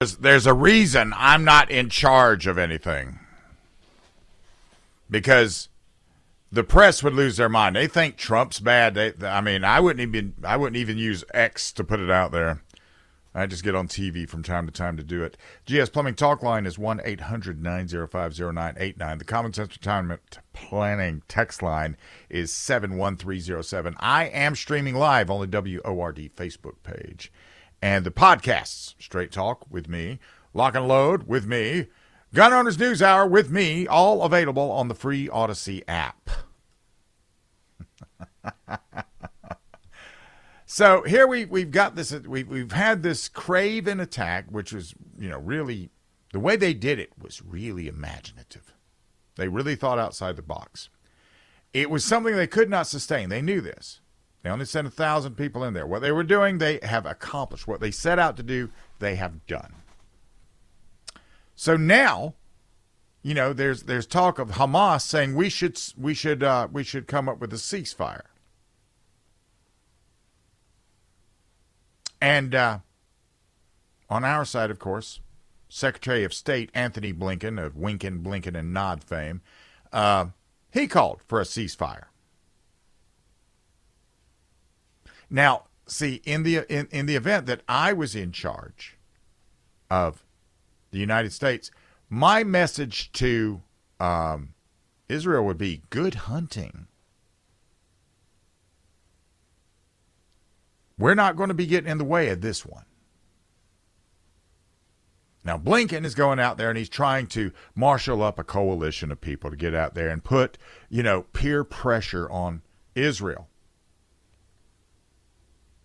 There's, a reason I'm not in charge of anything. Because the press would lose their mind. They think Trump's bad. They, I mean, I wouldn't even I wouldn't even use X to put it out there. I just get on TV from time to time to do it. GS Plumbing Talk Line is 1 800 905 0989. The Common Sense Retirement Planning text line is 71307. I am streaming live on the WORD Facebook page. And the podcasts, Straight Talk with me, Lock and Load with me, Gun Owners News Hour with me, all available on the free Audacy app. so here we we've got this uh, we we've had this craven attack, which was you know really the way they did it was really imaginative. They really thought outside the box. It was something they could not sustain. They knew this. They only sent a thousand people in there. What they were doing, they have accomplished. What they set out to do, they have done. So now, you know, there's there's talk of Hamas saying we should we should uh, we should come up with a ceasefire. And uh, on our side, of course, Secretary of State Antony Blinken of Winkin, Blinken, and Nod fame, uh, he called for a ceasefire. Now, see, in the in, in the event that I was in charge of the United States, my message to um, Israel would be good hunting. We're not going to be getting in the way of this one. Now, Blinken is going out there and he's trying to marshal up a coalition of people to get out there and put, you know, peer pressure on Israel.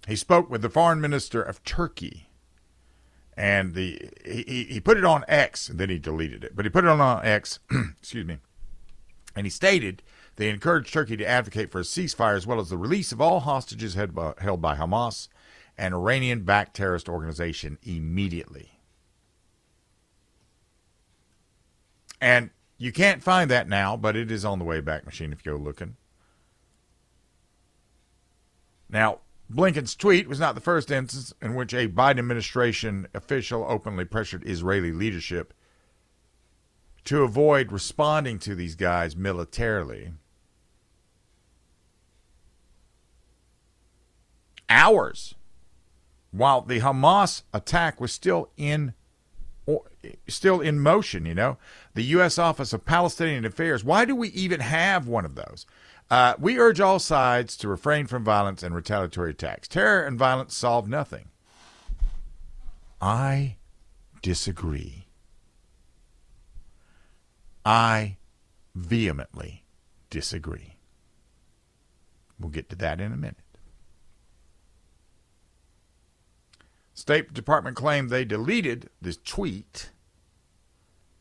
He spoke with the foreign minister of Turkey and the he, he put it on X and then he deleted it. But he put it on X, excuse me, and he stated they encouraged Turkey to advocate for a ceasefire as well as the release of all hostages held by, held by Hamas, an Iranian-backed terrorist organization, immediately. And you can't find that now, but it is on the Wayback Machine if you go looking. Now, Blinken's tweet was not the first instance in which a Biden administration official openly pressured Israeli leadership to avoid responding to these guys militarily. Hours while the Hamas attack was still in or, still in motion, you know. The US Office of Palestinian Affairs, why do we even have one of those? Uh, we urge all sides to refrain from violence and retaliatory attacks. Terror and violence solve nothing. I disagree. I vehemently disagree. We'll get to that in a minute. State Department claimed they deleted this tweet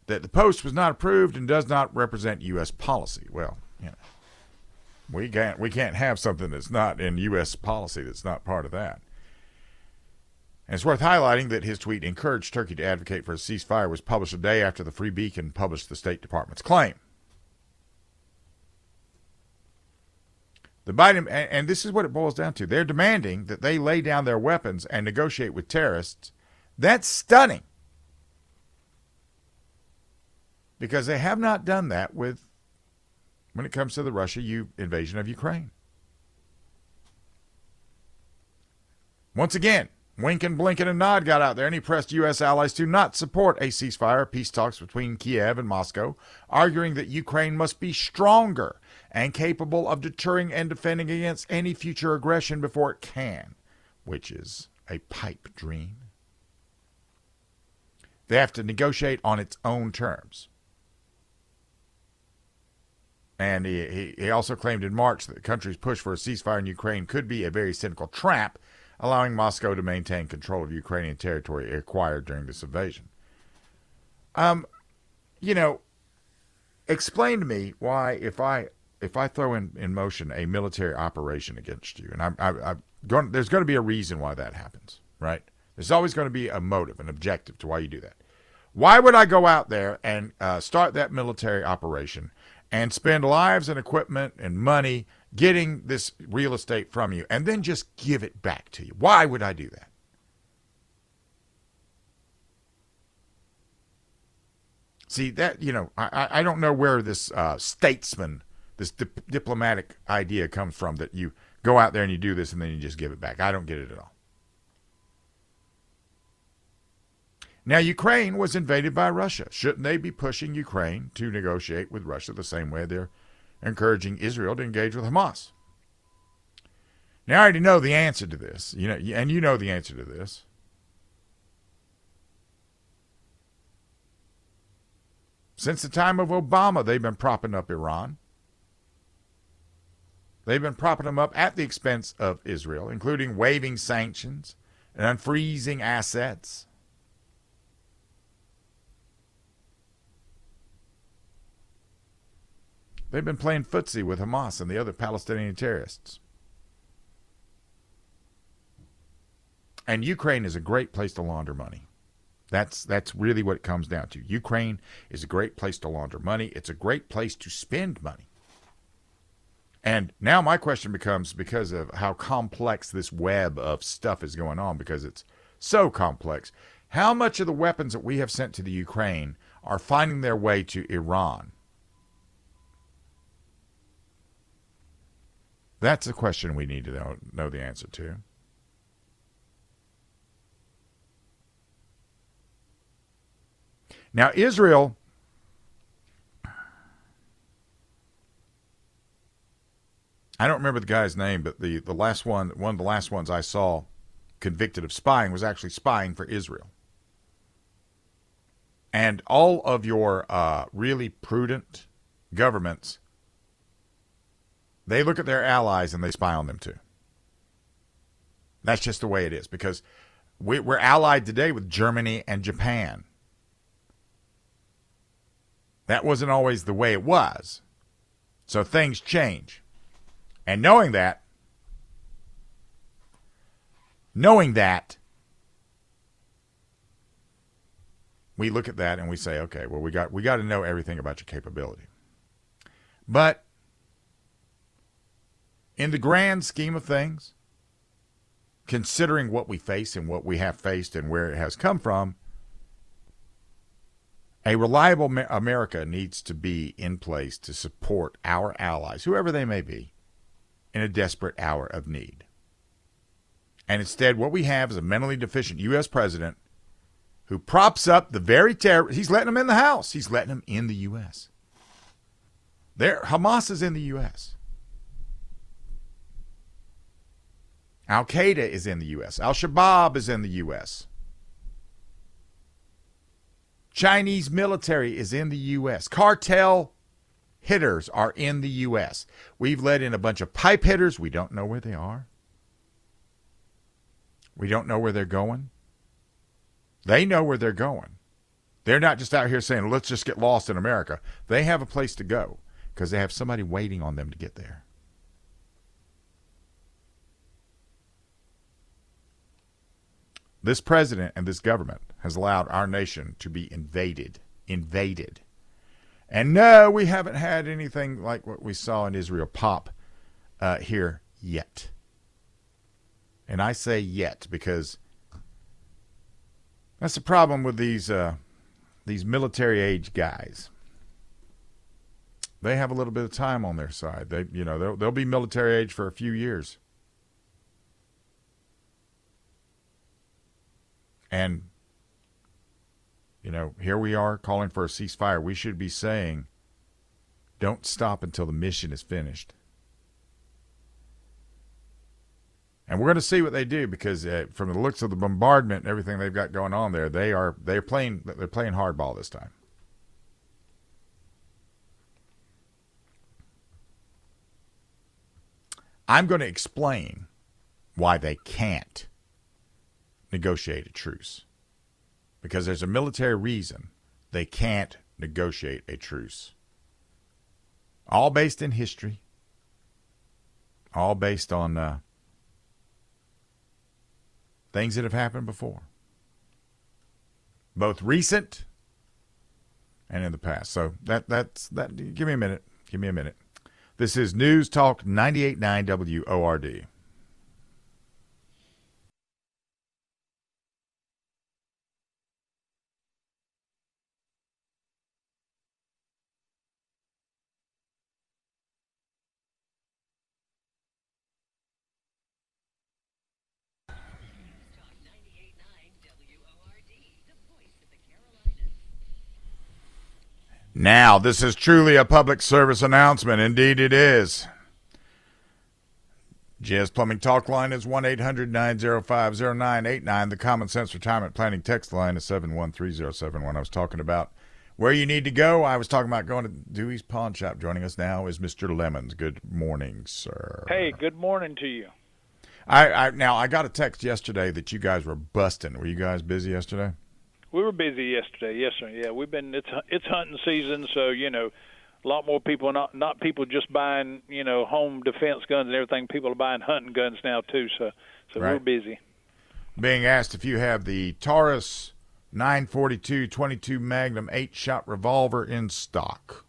that the post was not approved and does not represent U.S. policy. Well, you know. We can't we can't have something that's not in U.S. policy that's not part of that. And it's worth highlighting that his tweet encouraged Turkey to advocate for a ceasefire was published a day after the Free Beacon published the State Department's claim. The Biden and this is what it boils down to. They're demanding that they lay down their weapons and negotiate with terrorists. That's stunning. Because they have not done that with when it comes to the Russia invasion of Ukraine. Once again, Winkin, Blinken, and Nod got out there and he pressed U.S. allies to not support a ceasefire, peace talks between Kiev and Moscow, arguing that Ukraine must be stronger and capable of deterring and defending against any future aggression before it can, which is a pipe dream. They have to negotiate on its own terms. And he, he also claimed in March that the country's push for a ceasefire in Ukraine could be a very cynical trap, allowing Moscow to maintain control of Ukrainian territory acquired during this invasion. Um, you know, explain to me why if I if I throw in, in motion a military operation against you, and I'm, I, I going, there's going to be a reason why that happens, right? There's always going to be a motive, an objective to why you do that. Why would I go out there and uh, start that military operation and spend lives and equipment and money getting this real estate from you and then just give it back to you. Why would I do that? See that you know I I don't know where this uh, statesman this diplomatic idea comes from that you go out there and you do this and then you just give it back. I don't get it at all. Now, Ukraine was invaded by Russia. Shouldn't they be pushing Ukraine to negotiate with Russia the same way they're encouraging Israel to engage with Hamas? Now, I already know the answer to this, you know, and you know the answer to this. Since the time of Obama, they've been propping up Iran. They've been propping them up at the expense of Israel, including waiving sanctions and unfreezing assets. They've been playing footsie with Hamas and the other Palestinian terrorists. And Ukraine is a great place to launder money. That's that's really what it comes down to. Ukraine is a great place to launder money. It's a great place to spend money. And now my question becomes because of how complex this web of stuff is going on because it's so complex. How much of the weapons that we have sent to the Ukraine are finding their way to Iran? That's a question we need to know, know the answer to. Now, Israel. I don't remember the guy's name, but the, the last one, one of the last ones I saw convicted of spying was actually spying for Israel. And all of your uh, really prudent governments, they look at their allies and they spy on them too. That's just the way it is because we, we're allied today with Germany and Japan. That wasn't always the way it was. So things change. And knowing that, knowing that, we look at that and we say, okay, well we got we got to know everything about your capability. But in the grand scheme of things, considering what we face and what we have faced and where it has come from, a reliable America needs to be in place to support our allies, whoever they may be, in a desperate hour of need. And instead, what we have is a mentally deficient U.S. president who props up the very terror. He's letting them in the house. He's letting them in the U.S. There, Hamas is in the U.S. Al Qaeda is in the U.S. Al Shabaab is in the U.S. Chinese military is in the U.S. Cartel hitters are in the U.S. We've let in a bunch of pipe hitters. We don't know where they are. We don't know where they're going. They know where they're going. They're not just out here saying, let's just get lost in America. They have a place to go because they have somebody waiting on them to get there. This president and this government has allowed our nation to be invaded. Invaded. And no, we haven't had anything like what we saw in Israel pop uh, here yet. And I say yet because that's the problem with these uh, these military age guys. They have a little bit of time on their side. They, you know, they'll, they'll be military age for a few years. And, you know, here we are calling for a ceasefire. We should be saying, don't stop until the mission is finished. And we're going to see what they do because uh, from the looks of the bombardment and everything they've got going on there, they are they're playing they're playing hardball this time. I'm going to explain why they can't negotiate a truce. Because there's a military reason they can't negotiate a truce. All based in history, all based on uh, things that have happened before, both recent and in the past. So that that's that. Give me a minute. Give me a minute. This is News Talk 98.9 WORD. Now, this is truly a public service announcement. Indeed, it is. GS Plumbing Talk line is 1 800 905 0989. The Common Sense Retirement Planning text line is 713071. I was talking about where you need to go. I was talking about going to Dewey's Pawn Shop. Joining us now is Mr. Lemons. Good morning, sir. Hey, good morning to you. I, I now I got a text yesterday that you guys were busting. Were you guys busy yesterday? We were busy yesterday. Yes, sir. Yeah, we've been. It's it's hunting season, so you know, a lot more people not not people just buying you know home defense guns and everything. People are buying hunting guns now too. So so right. we're busy. Being asked if you have the Taurus 942 22 Magnum eight shot revolver in stock.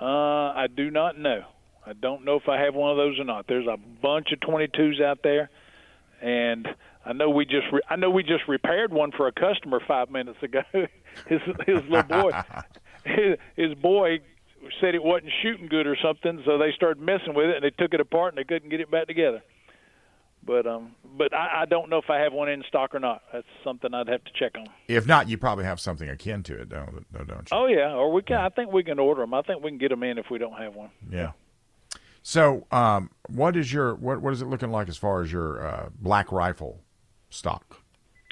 Uh, I do not know. I don't know if I have one of those or not. There's a bunch of 22s out there, and I know we just re- I know we just repaired one for a customer five minutes ago. his his little boy, his, his boy said it wasn't shooting good or something, so they started messing with it and they took it apart and they couldn't get it back together. But um, but I, I don't know if I have one in stock or not. That's something I'd have to check on. If not, you probably have something akin to it, don't don't you? Oh yeah, or we can. Yeah. I think we can order them. I think we can get them in if we don't have one. Yeah. So, um, what is your what what is it looking like as far as your uh, black rifle stock?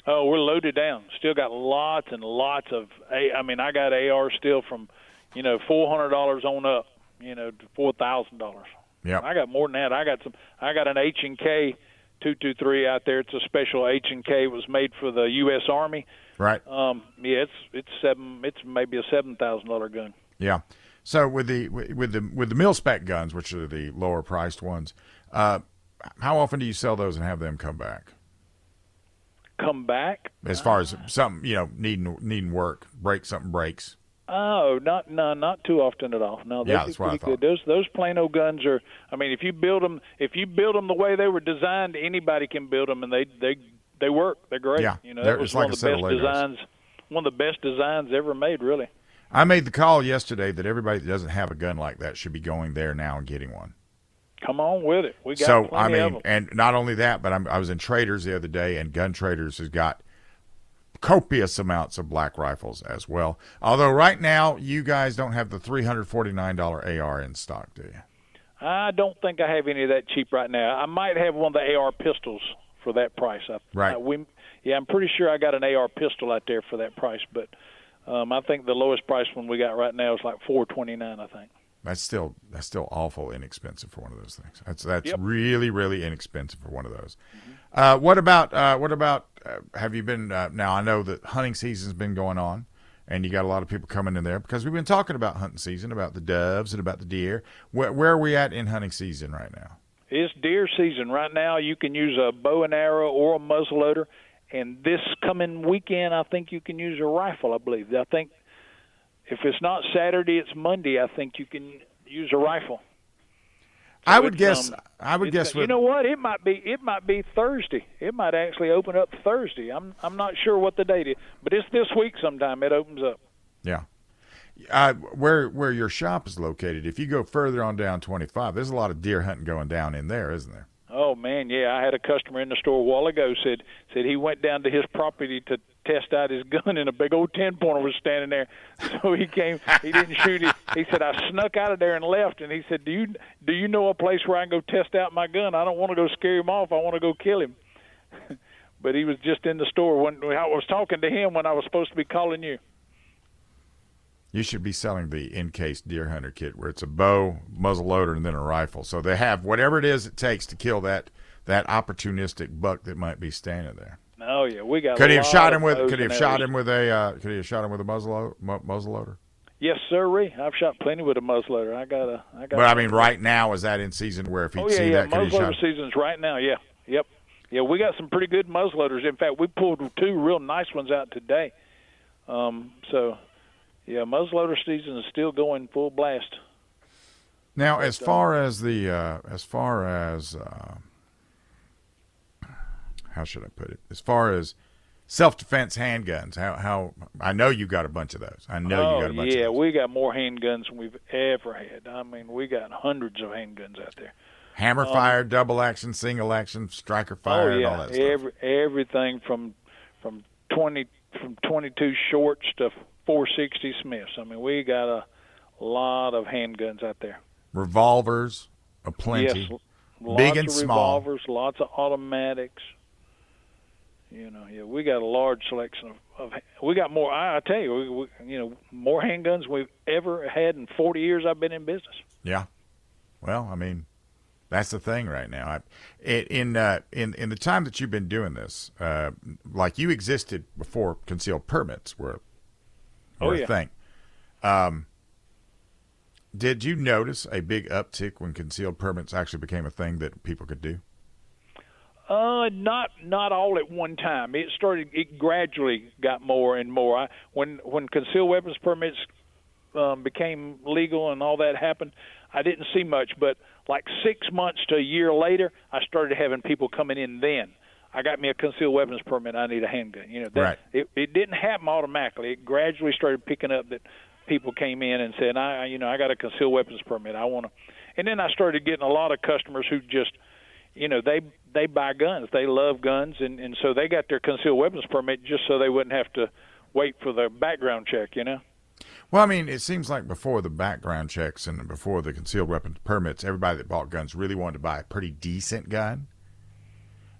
Oh, we're loaded down. Still got lots and lots of. I mean, I got AR still from, you know, four hundred dollars on up. You know, to four thousand dollars. Yeah. I got more than that. I got some. I got an H and K two two three out there. It's a special H and K. It was made for the U.S. Army. Right. Um. Yeah. It's it's seven. It's maybe a seven thousand dollar gun. Yeah. So with the with the with the mil spec guns, which are the lower priced ones, uh, how often do you sell those and have them come back? Come back as far as something you know needing needing work, break something breaks. Oh, not no, not too often at all. No, yeah, that's pretty good. Those those Plano guns are. I mean, if you build them, if you build them the way they were designed, anybody can build them, and they they they work. They're great. Yeah, you know, that was one of the best of designs. One of the best designs ever made, really. I made the call yesterday that everybody that doesn't have a gun like that should be going there now and getting one. Come on with it. We got so I mean, and not only that, but I'm, i was in Traders the other day, and Gun Traders has got copious amounts of black rifles as well. Although right now you guys don't have the three hundred forty nine dollar AR in stock, do you? I don't think I have any of that cheap right now. I might have one of the AR pistols for that price. I, right. I, we, yeah, I'm pretty sure I got an AR pistol out there for that price, but um, I think the lowest price one we got right now is like four twenty nine. I think. That's still that's still awful inexpensive for one of those things. That's that's yep. really really inexpensive for one of those. Mm-hmm. Uh, what about uh, what about uh, have you been uh, now? I know that hunting season's been going on, and you got a lot of people coming in there because we've been talking about hunting season, about the doves and about the deer. Where, where are we at in hunting season right now? It's deer season right now. You can use a bow and arrow or a muzzleloader and this coming weekend, I think you can use a rifle. I believe. I think if it's not Saturday, it's Monday. I think you can use a rifle. So I would guess. Um, I would guess. You with, know what? It might be. It might be Thursday. It might actually open up Thursday. I'm. I'm not sure what the date is, but it's this week. Sometime it opens up. Yeah. Uh, where where your shop is located, if you go further on down 25, there's a lot of deer hunting going down in there, isn't there? Oh man, yeah. I had a customer in the store a while ago said said he went down to his property to test out his gun, and a big old ten pointer was standing there. So he came. He didn't shoot it. He said I snuck out of there and left. And he said, "Do you do you know a place where I can go test out my gun? I don't want to go scare him off. I want to go kill him." but he was just in the store when I was talking to him when I was supposed to be calling you. You should be selling the encased deer hunter kit where it's a bow, muzzle loader, and then a rifle. So they have whatever it is it takes to kill that that opportunistic buck that might be standing there. Oh yeah, we got. Could he have shot him with? Could he have shot him with a? Uh, could he have shot him with a muzzle muzzle loader? Yes, sir. I've shot plenty with a muzzleloader. I got a. I got. But I mean, right now is that in season where if he oh, yeah, see yeah. that, muzzleloader shot... season's right now. Yeah. Yep. Yeah, we got some pretty good muzzleloaders. In fact, we pulled two real nice ones out today. Um, so yeah, muzzleloader season is still going full blast. Now, as far as the uh, as far as uh, how should I put it? As far as self defense handguns, how how I know you got a bunch of those. I know oh, you got a bunch. Yeah, we got more handguns than we've ever had. I mean, we got hundreds of handguns out there. Hammer um, fire, double action, single action, striker fire, oh, yeah. and all that stuff. Every, everything from from twenty from twenty two shorts to 460 Smiths. I mean, we got a lot of handguns out there. Revolvers, a plenty. Yes, Big and small. revolvers, lots of automatics. You know, yeah, we got a large selection of. of we got more. I, I tell you, we, we, you know, more handguns we've ever had in 40 years I've been in business. Yeah. Well, I mean, that's the thing right now. I, it, in uh, in in the time that you've been doing this, uh, like you existed before concealed permits were, Oh, yeah. a thing. Um, did you notice a big uptick when concealed permits actually became a thing that people could do? Uh, not not all at one time. It started. It gradually got more and more. I, when when concealed weapons permits um, became legal and all that happened, I didn't see much. But like six months to a year later, I started having people coming in. Then I got me a concealed weapons permit. I need a handgun. You know, that, Right. It it didn't happen automatically. It gradually started picking up that people came in and said, I you know I got a concealed weapons permit. I want to, and then I started getting a lot of customers who just you know they they buy guns they love guns and and so they got their concealed weapons permit just so they wouldn't have to wait for the background check you know Well, I mean, it seems like before the background checks and before the concealed weapons permits, everybody that bought guns really wanted to buy a pretty decent gun.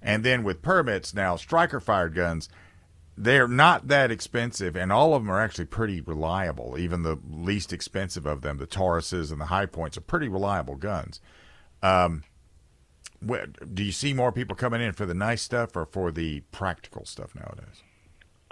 And then with permits now, striker fired guns, they're not that expensive, and all of them are actually pretty reliable. Even the least expensive of them, the Tauruses and the Hi-Points, are pretty reliable guns. Um, do you see more people coming in for the nice stuff or for the practical stuff nowadays?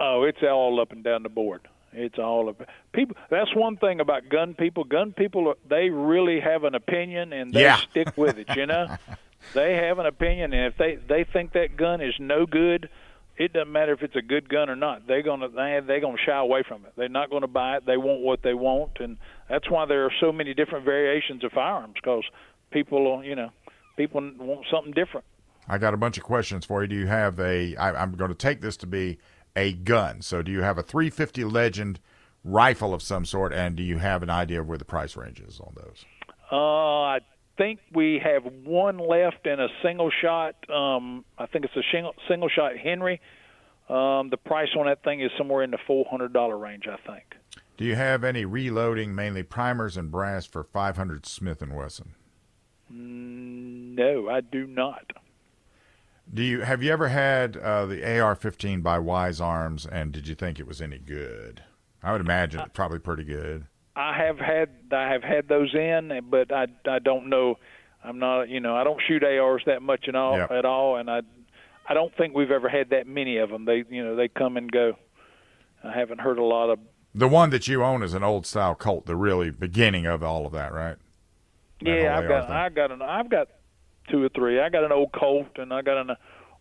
oh it's all up and down the board. It's all up people that's one thing about gun people. Gun people they really have an opinion and they Yeah. stick with it you know? They have an opinion and if they they think that gun is no good it doesn't matter if it's a good gun or not. They're gonna they they're gonna shy away from it. They're not gonna buy it. They want what they want and that's why there are so many different variations of firearms because people you know people want something different I got a bunch of questions for you. Do you have a? I, I'm going to take this to be a gun. So, do you have a 350 Legend rifle of some sort, and do you have an idea of where the price range is on those? Uh, I think we have one left in a single shot. Um, I think it's a single, single shot Henry. Um, the price on that thing is somewhere in the four hundred dollar range, I think. Do you have any reloading, mainly primers and brass for 500 Smith and Wesson? Mm, No, I do not. Do you have you ever had uh, the AR-15 by Wise Arms, and did you think it was any good? I would imagine it's probably pretty good. I have had I have had those in, but I I don't know. I'm not you know I don't shoot ARs that much at all Yep. at all, and I I don't think we've ever had that many of them. They you know they come and go. I haven't heard a lot of The one that you own is an old style Colt, the really beginning of all of that, right? Yeah, I've got thing. I got an I've got two or three. I got an old Colt and I got an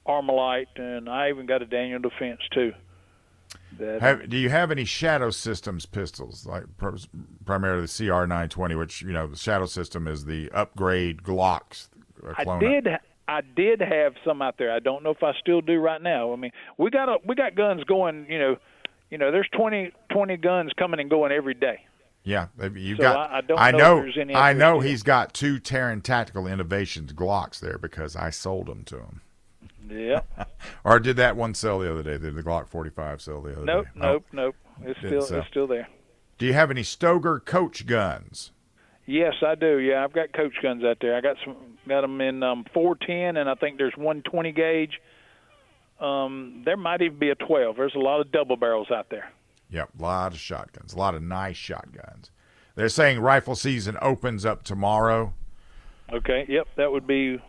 Armalite and I even got a Daniel Defense too. Have, do you have any Shadow Systems pistols, like primarily the CR920, which you know the Shadow System is the upgrade Glocks? uh, I did I did have some out there. I don't know if I still do right now. I mean, we got a we got guns going. You know, you know, there's 20, 20 guns coming and going every day. Yeah, you've So got. I- I don't know if know. there's any I know he's got two Taran Tactical Innovations Glocks there because I sold them to him. Yeah. Or did that one sell the other day? Did the Glock 45 sell the other nope. day? Nope. Nope. Nope. It's still sell. it's still there. Do you have any Stoeger Coach guns? Yes, I do. Yeah, I've got coach guns out there. I got some, got them in um, 410, and I think there's 120 gauge. Um, there might even be a 12. There's a lot of double barrels out there. Yep, a lot of shotguns, a lot of nice shotguns. They're saying rifle season opens up tomorrow. Okay. Yep, that would be.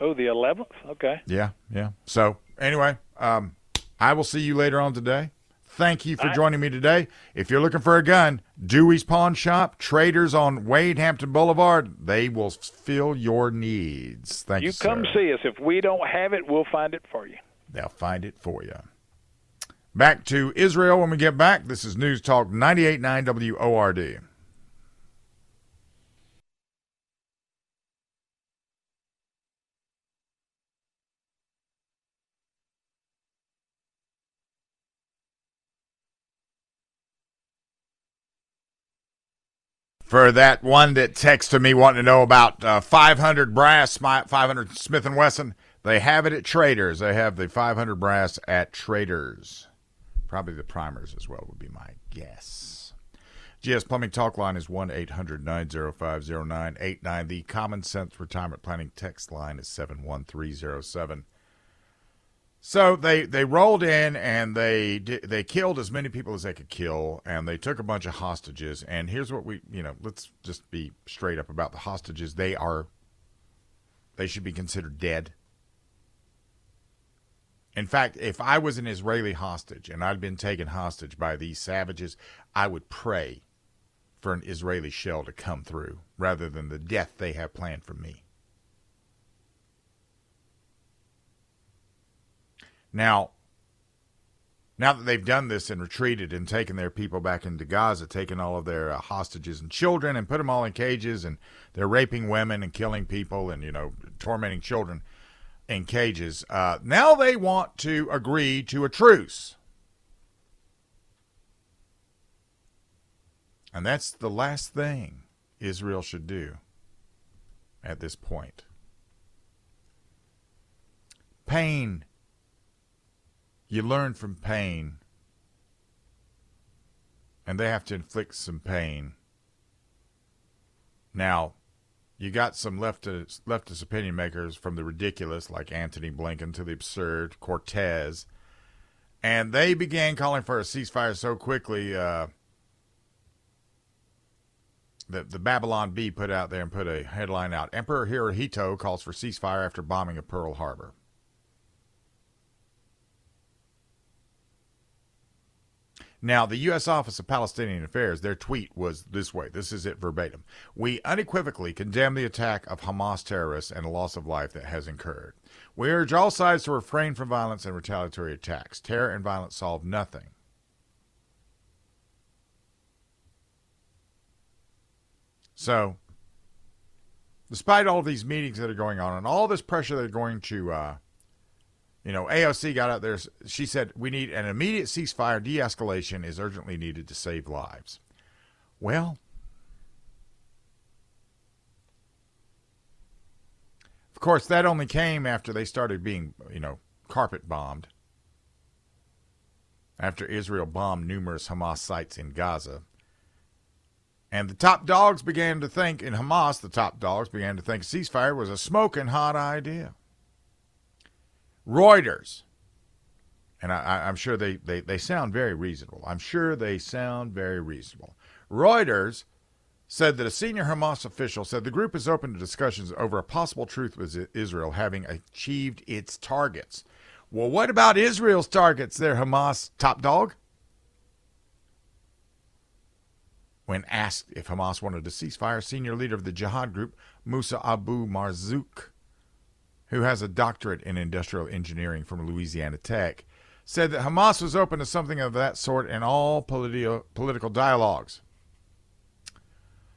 Oh, the 11th. Okay. Yeah, yeah. So anyway, um, I will see you later on today. Thank you for right. joining me today. If you're looking for a gun, Dewey's Pawn Shop, Traders on Wade Hampton Boulevard, they will fill your needs. Thank you. You come sir. see us. If we don't have it, we'll find it for you. They'll find it for you. Back to Israel when we get back. This is News Talk 98.9 WORD. For that one that texted me wanting to know about uh, 500 brass, my 500 Smith and Wesson, they have it at Traders. They have the 500 brass at Traders. Probably the primers as well would be my guess. GS Plumbing Talk Line is 1 800 905 0989. The Common Sense Retirement Planning text line is 71307. So they, they rolled in and they they killed as many people as they could kill, and they took a bunch of hostages. And here's what we you know let's just be straight up about the hostages. They are they should be considered dead. In fact, if I was an Israeli hostage and I'd been taken hostage by these savages, I would pray for an Israeli shell to come through rather than the death they have planned for me. Now, now that they've done this and retreated and taken their people back into Gaza, taken all of their uh, hostages and children and put them all in cages, and they're raping women and killing people and you know tormenting children in cages. Uh, now they want to agree to a truce, and that's the last thing Israel should do at this point. Pain you learn from pain, and they have to inflict some pain. Now, you got some leftist, leftist opinion makers from the ridiculous, like Antony Blinken, to the absurd, Cortez, and they began calling for a ceasefire so quickly. Uh, the, the Babylon Bee put out there and put a headline out Emperor Hirohito calls for ceasefire after bombing of Pearl Harbor. Now, the U.S. Office of Palestinian Affairs, their tweet was this way. This is it verbatim. We unequivocally condemn the attack of Hamas terrorists and the loss of life that has incurred. We urge all sides to refrain from violence and retaliatory attacks. Terror and violence solve nothing. So, despite all these meetings that are going on and all this pressure they're going to uh, you know, AOC got out there. She said, We need an immediate ceasefire. De escalation is urgently needed to save lives. Well, of course, that only came after they started being, you know, carpet bombed. After Israel bombed numerous Hamas sites in Gaza. And the top dogs began to think, in Hamas, the top dogs began to think ceasefire was a smoking hot idea. Reuters, and I, am sure they, they, they sound very reasonable. I'm sure they sound very reasonable. Reuters said that a senior Hamas official said the group is open to discussions over a possible truth with Israel having achieved its targets. Well, what about Israel's targets there, Hamas top dog? When asked if Hamas wanted a ceasefire, senior leader of the jihad group, Musa Abu Marzouk, who has a doctorate in industrial engineering from Louisiana Tech, said that Hamas was open to something of that sort in all politi- political dialogues.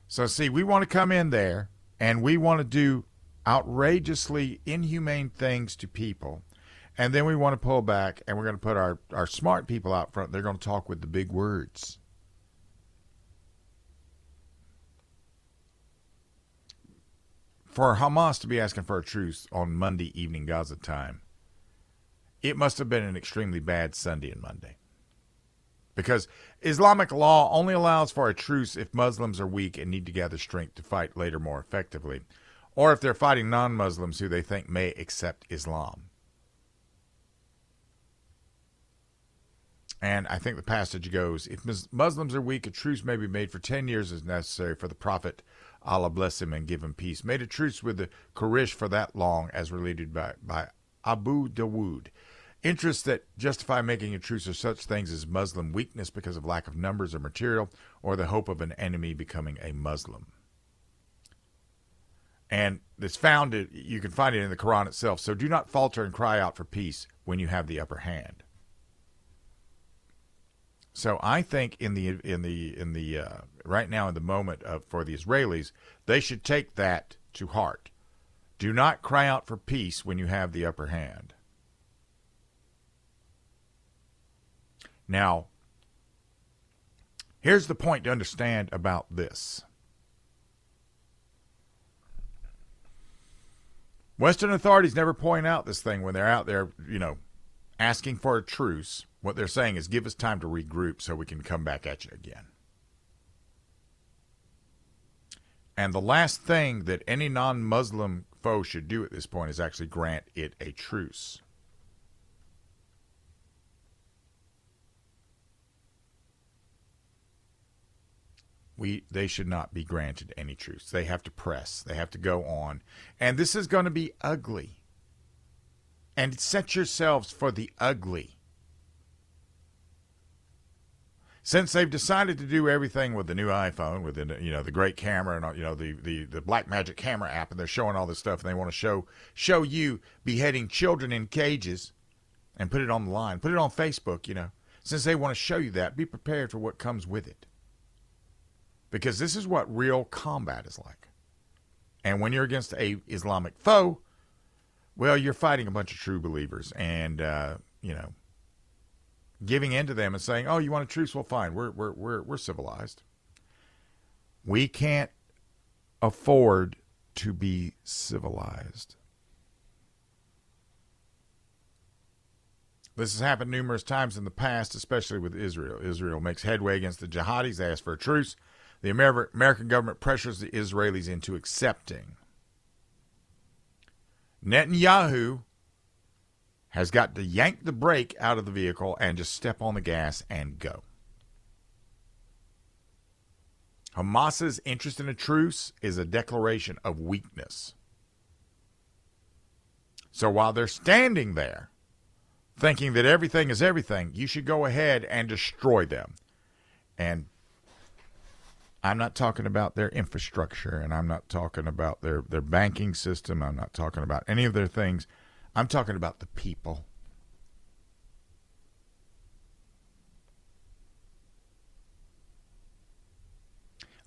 So, see, we want to come in there and we want to do outrageously inhumane things to people. And then we want to pull back and we're going to put our, our smart people out front. They're going to talk with the big words. For Hamas to be asking for a truce on Monday evening Gaza time, it must have been an extremely bad Sunday and Monday. Because Islamic law only allows for a truce if Muslims are weak and need to gather strength to fight later more effectively, or if they're fighting non Muslims who they think may accept Islam. And I think the passage goes if Muslims are weak, a truce may be made for 10 years as necessary for the Prophet Allah bless him and give him peace, made a truce with the Quraysh for that long, as related by, by Abu Dawood. Interests that justify making a truce are such things as Muslim weakness because of lack of numbers or material, or the hope of an enemy becoming a Muslim. And it's found, you can find it in the Quran itself. So do not falter and cry out for peace when you have the upper hand. So I think in the in the in the uh, right now in the moment of, for the Israelis, they should take that to heart. Do not cry out for peace when you have the upper hand. Now, here's the point to understand about this. Western authorities never point out this thing when they're out there, you know, asking for a truce What they're saying is give us time to regroup so we can come back at you again. And the last thing that any non Muslim foe should do at this point is actually grant it a truce. we they should not be granted any truce. They have to press. They have to go on. And this is going to be ugly. And set yourselves for the ugly. Since they've decided to do everything with the new iPhone, with the you know the great camera and you know the the the Blackmagic camera app, and they're showing all this stuff, and they want to show show you beheading children in cages, and put it on the line, put it on Facebook. You know, since they want to show you that, be prepared for what comes with it because this is what real combat is like. And when you're against a Islamic foe, well, you're fighting a bunch of true believers, and uh, you know, giving in to them and saying, "Oh, you want a truce? Well, fine. We're we're we're we're civilized. We can't afford to be civilized." This has happened numerous times in the past, especially with Israel. Israel makes headway against the jihadis. They ask for a truce. The Amer- American government pressures the Israelis into accepting. Netanyahu has got to yank the brake out of the vehicle and just step on the gas and go. Hamas's interest in a truce is a declaration of weakness. So while they're standing there thinking that everything is everything, you should go ahead and destroy them. And I'm not talking about their infrastructure and I'm not talking about their, their banking system. I'm not talking about any of their things. I'm talking about the people.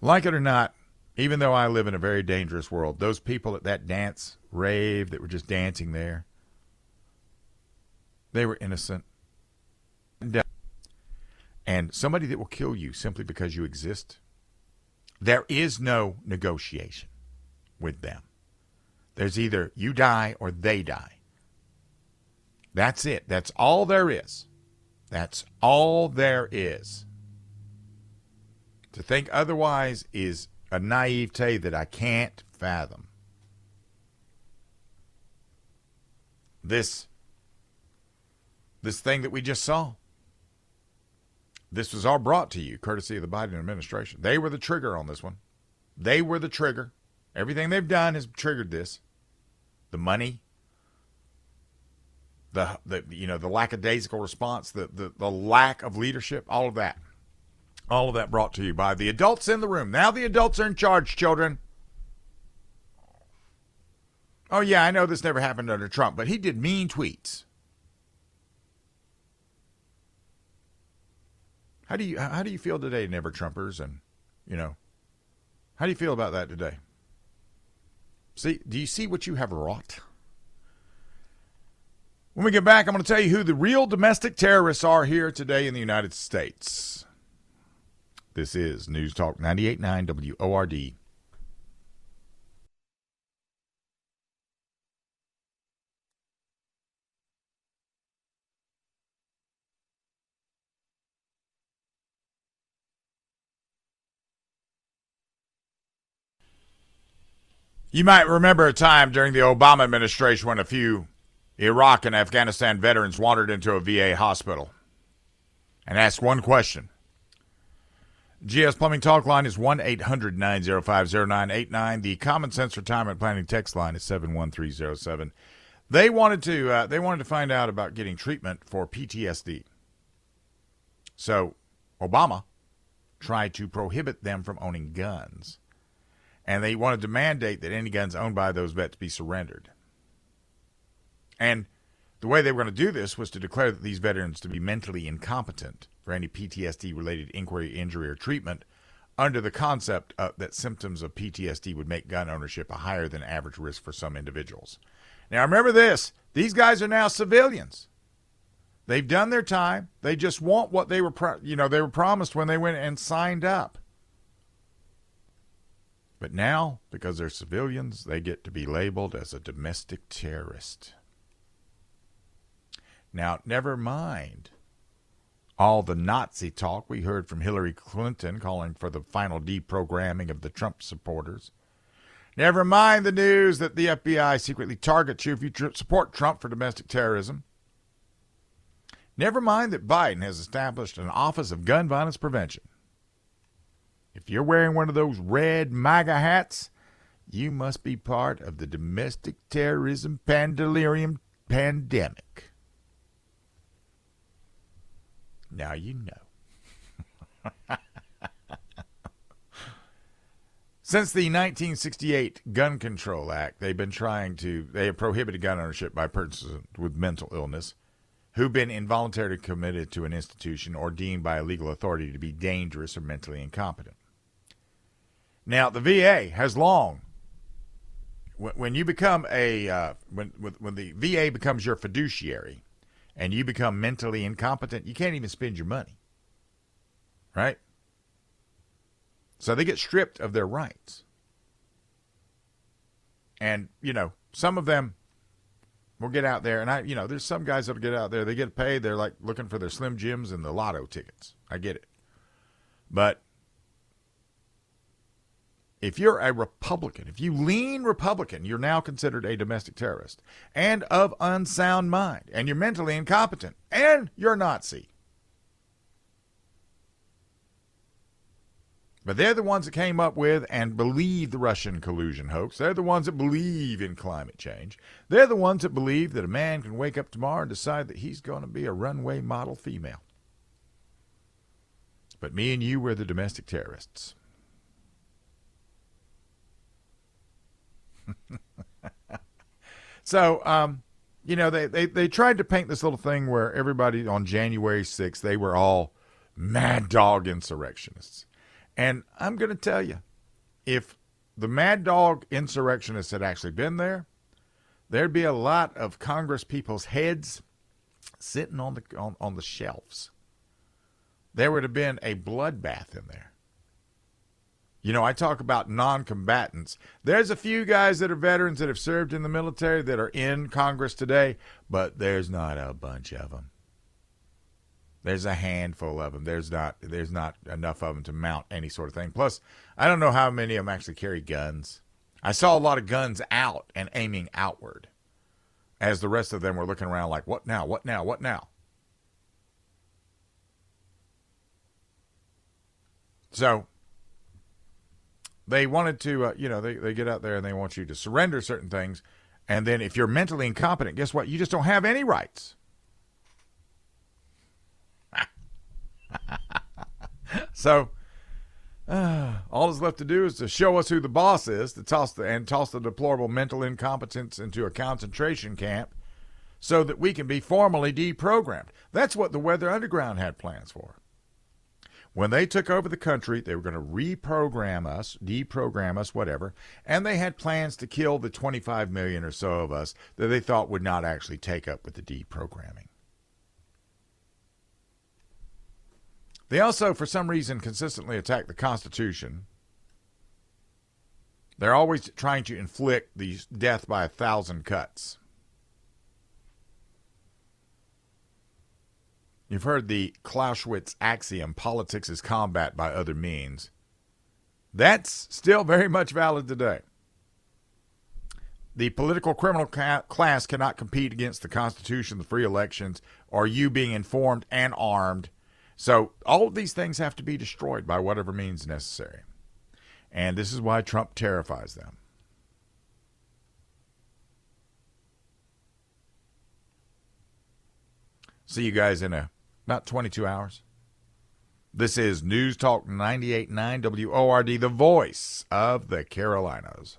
Like it or not, even though I live in a very dangerous world, those people at that dance rave that were just dancing there, they were innocent. And somebody that will kill you simply because you exist there is no negotiation with them. There's either you die or they die. That's it. That's all there is. That's all there is. To think otherwise is a naivete that I can't fathom. This this thing that we just saw this was all brought to you courtesy of the Biden administration. They were the trigger on this one. They were the trigger. Everything they've done has triggered this. The money, the the you know the lackadaisical response, the, the the lack of leadership, all of that, all of that brought to you by the adults in the room. Now the adults are in charge, children. Oh yeah, I know this never happened under Trump, but he did mean tweets. How do you how do you feel today, Never Trumpers, and you know, how do you feel about that today? See, do you see what you have wrought? When we get back, I'm going to tell you who the real domestic terrorists are here today in the United States. This is News Talk 98.9 WORD. You might remember a time during the Obama administration when a few Iraq and Afghanistan veterans wandered into a VA hospital and asked one question. GS Plumbing Talk line is 1 800 905 0989. The Common Sense Retirement Planning text line is 71307. They wanted to uh, they wanted to find out about getting treatment for PTSD. So Obama tried to prohibit them from owning guns and they wanted to mandate that any guns owned by those vets be surrendered. And the way they were going to do this was to declare that these veterans to be mentally incompetent for any PTSD related inquiry, injury, or treatment under the concept uh, that symptoms of PTSD would make gun ownership a higher than average risk for some individuals. Now, remember this these guys are now civilians. They've done their time. They just want what they were, pro- you know, they were promised when they went and signed up. But now, because they're civilians, they get to be labeled as a domestic terrorist. Now, never mind all the Nazi talk we heard from Hillary Clinton calling for the final deprogramming of the Trump supporters. Never mind the news that the FBI secretly targets you if you tr- support Trump for domestic terrorism. Never mind that Biden has established an Office of Gun Violence Prevention. If you're wearing one of those red MAGA hats, you must be part of the domestic terrorism pandemonium pandemic. Now you know. Since the 1968 Gun Control Act, they've been trying to, they have prohibited gun ownership by persons with mental illness who've been involuntarily committed to an institution or deemed by a legal authority to be dangerous or mentally incompetent. Now, the VA has long, when you become a, uh, when, when the VA becomes your fiduciary and you become mentally incompetent, you can't even spend your money. Right? So they get stripped of their rights. And, you know, some of them will get out there. And I, you know, there's some guys that'll get out there, they get paid. They're like looking for their Slim Jims and the lotto tickets. I get it. But if you're a Republican, if you lean Republican, you're now considered a domestic terrorist and of unsound mind, and you're mentally incompetent, and you're a Nazi. But they're the ones that came up with and believe the Russian collusion hoax. They're the ones that believe in climate change. They're the ones that believe that a man can wake up tomorrow and decide that he's going to be a runway model female. But me and you were the domestic terrorists. so, um, you know, they, they, they tried to paint this little thing where everybody on January 6th, they were all mad dog insurrectionists. And I'm going to tell you, if the Mad Dog insurrectionists had actually been there, there'd be a lot of Congress people's heads sitting on the on, on the shelves. There would have been a bloodbath in there. You know, I talk about non combatants. There's a few guys that are veterans that have served in the military that are in Congress today, but there's not a bunch of them. There's a handful of them. There's not there's not enough of them to mount any sort of thing. Plus, I don't know how many of them actually carry guns. I saw a lot of guns out and aiming outward, as the rest of them were looking around like, "What now? What now? What now?" So they wanted to, uh, you know, they, they get out there and they want you to surrender certain things. And then if you're mentally incompetent, guess what? You just don't have any rights. so uh, all that's left to do is to show us who the boss is, to toss the and toss the deplorable mental incompetence into a concentration camp, so that we can be formally deprogrammed. That's what the Weather Underground had plans for. When they took over the country, they were going to reprogram us, deprogram us, whatever, and they had plans to kill the 25 million or so of us that they thought would not actually take up with the deprogramming. They also, for some reason, consistently attack the Constitution. They're always trying to inflict the death by a thousand cuts. You've heard the Clausewitz axiom politics is combat by other means. That's still very much valid today. The political criminal ca- class cannot compete against the Constitution, the free elections, or you being informed and armed so all of these things have to be destroyed by whatever means necessary. And this is why Trump terrifies them. See you guys in a, about 22 hours. This is News Talk 98.9 WORD, the voice of the Carolinas.